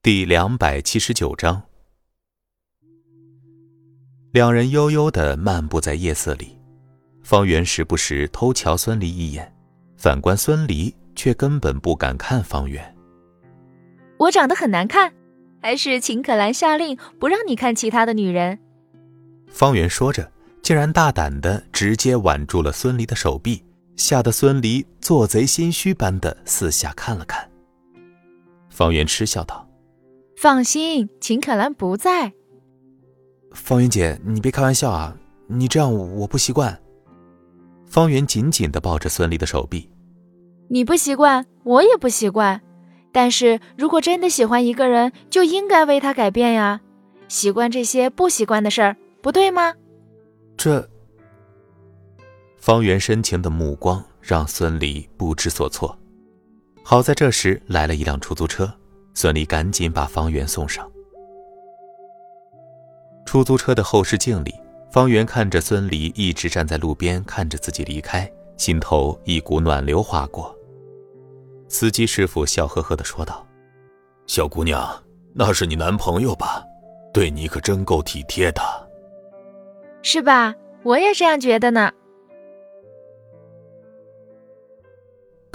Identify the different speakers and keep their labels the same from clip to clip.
Speaker 1: 第两百七十九章，两人悠悠的漫步在夜色里，方圆时不时偷瞧孙离一眼，反观孙离却根本不敢看方圆。
Speaker 2: 我长得很难看，还是秦可兰下令不让你看其他的女人？
Speaker 1: 方圆说着，竟然大胆的直接挽住了孙离的手臂，吓得孙离做贼心虚般的四下看了看。方圆嗤笑道。
Speaker 2: 放心，秦可兰不在。
Speaker 1: 方圆姐，你别开玩笑啊！你这样我不习惯。方圆紧紧的抱着孙俪的手臂。
Speaker 2: 你不习惯，我也不习惯。但是如果真的喜欢一个人，就应该为他改变呀，习惯这些不习惯的事儿，不对吗？
Speaker 1: 这……方圆深情的目光让孙俪不知所措。好在这时来了一辆出租车。孙俪赶紧把方圆送上出租车的后视镜里，方圆看着孙俪一直站在路边看着自己离开，心头一股暖流划过。司机师傅笑呵呵的说道：“
Speaker 3: 小姑娘，那是你男朋友吧？对你可真够体贴的，
Speaker 2: 是吧？我也这样觉得呢。”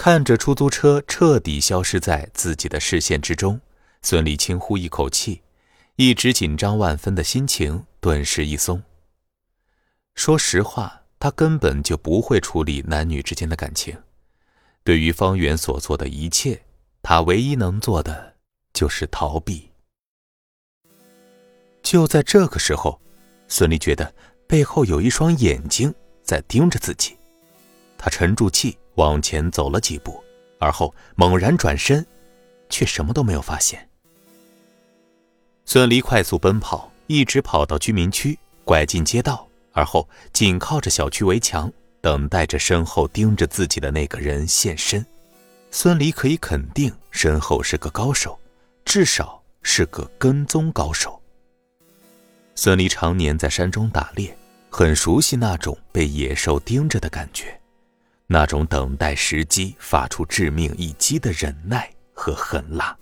Speaker 1: 看着出租车彻底消失在自己的视线之中，孙俪轻呼一口气，一直紧张万分的心情顿时一松。说实话，他根本就不会处理男女之间的感情。对于方圆所做的一切，他唯一能做的就是逃避。就在这个时候，孙俪觉得背后有一双眼睛在盯着自己，他沉住气。往前走了几步，而后猛然转身，却什么都没有发现。孙离快速奔跑，一直跑到居民区，拐进街道，而后紧靠着小区围墙，等待着身后盯着自己的那个人现身。孙离可以肯定，身后是个高手，至少是个跟踪高手。孙离常年在山中打猎，很熟悉那种被野兽盯着的感觉。那种等待时机发出致命一击的忍耐和狠辣。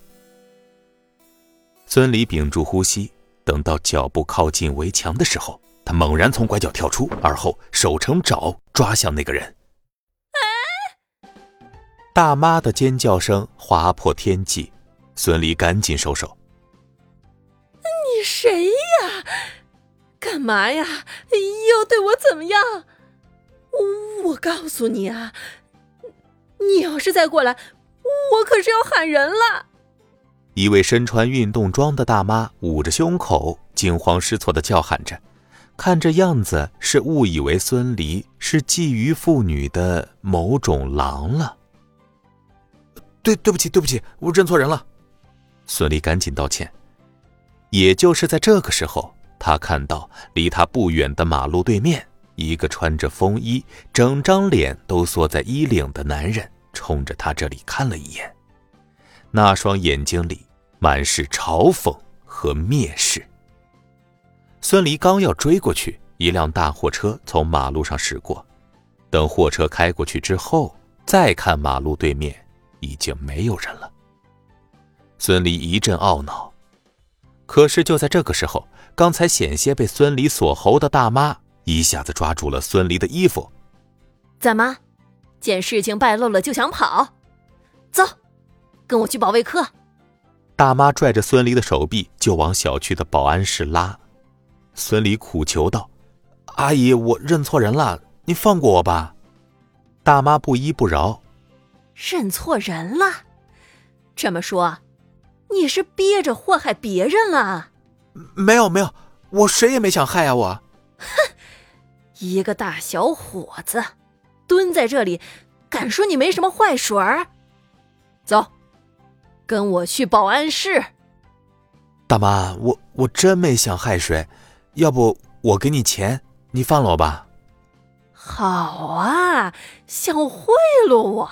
Speaker 1: 孙离屏住呼吸，等到脚步靠近围墙的时候，他猛然从拐角跳出，而后手成爪抓向那个人。大妈的尖叫声划破天际，孙离赶紧收手。
Speaker 4: 你谁呀？干嘛呀？又对我怎么样？我告诉你啊，你要是再过来，我可是要喊人了。
Speaker 1: 一位身穿运动装的大妈捂着胸口，惊慌失措的叫喊着，看这样子是误以为孙离是觊觎妇女的某种狼了。对，对不起，对不起，我认错人了。孙离赶紧道歉。也就是在这个时候，他看到离他不远的马路对面。一个穿着风衣、整张脸都缩在衣领的男人，冲着他这里看了一眼，那双眼睛里满是嘲讽和蔑视。孙离刚要追过去，一辆大货车从马路上驶过，等货车开过去之后，再看马路对面已经没有人了。孙离一阵懊恼，可是就在这个时候，刚才险些被孙离锁喉的大妈。一下子抓住了孙离的衣服，
Speaker 4: 怎么，见事情败露了就想跑？走，跟我去保卫科。
Speaker 1: 大妈拽着孙离的手臂就往小区的保安室拉。孙离苦求道：“阿姨，我认错人了，你放过我吧。”大妈不依不饶：“
Speaker 4: 认错人了？这么说，你是憋着祸害别人了？”“
Speaker 1: 没有，没有，我谁也没想害啊，我。”
Speaker 4: 哼，一个大小伙子蹲在这里，敢说你没什么坏水儿？走，跟我去保安室。
Speaker 1: 大妈，我我真没想害谁，要不我给你钱，你放了我吧。
Speaker 4: 好啊，想贿赂我，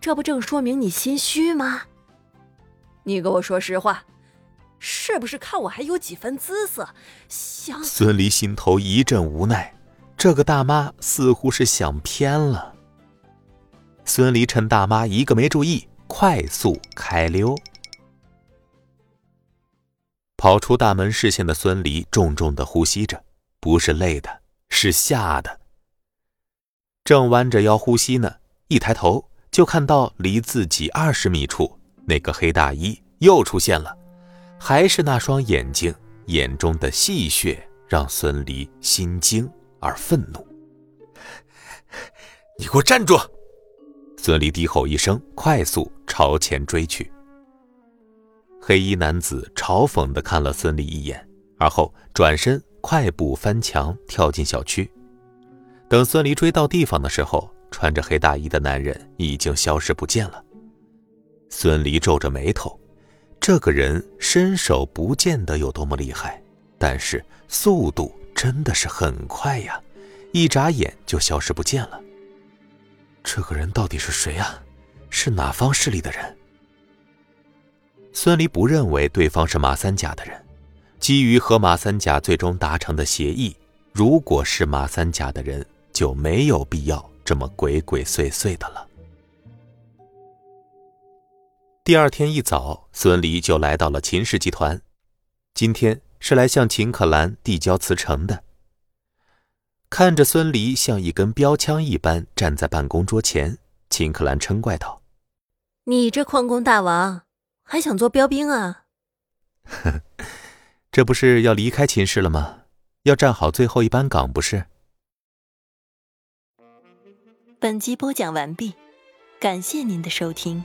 Speaker 4: 这不正说明你心虚吗？你给我说实话。是不是看我还有几分姿色？想
Speaker 1: 孙离心头一阵无奈，这个大妈似乎是想偏了。孙离趁大妈一个没注意，快速开溜。跑出大门视线的孙离重重的呼吸着，不是累的，是吓的。正弯着腰呼吸呢，一抬头就看到离自己二十米处那个黑大衣又出现了，还是那双眼睛，眼中的戏谑让孙离心惊而愤怒。
Speaker 3: 你给我站住！
Speaker 1: 孙离低吼一声，快速朝前追去。黑衣男子嘲讽地看了孙离一眼，而后转身快步翻墙跳进小区。等孙离追到地方的时候，穿着黑大衣的男人已经消失不见了。孙离皱着眉头，这个人身手不见得有多么厉害，但是速度真的是很快呀，一眨眼就消失不见了。这个人到底是谁啊？是哪方势力的人？孙离不认为对方是马三甲的人。基于和马三甲最终达成的协议，如果是马三甲的人，就没有必要这么鬼鬼祟祟的了。第二天一早，孙离就来到了秦氏集团，今天是来向秦可兰递交辞呈的。看着孙离像一根标枪一般站在办公桌前，秦可兰嗔怪道：“
Speaker 4: 你这矿工大王还想做标兵啊？”“
Speaker 1: 呵，这不是要离开秦氏了吗？要站好最后一班岗不是？”
Speaker 5: 本集播讲完毕，感谢您的收听。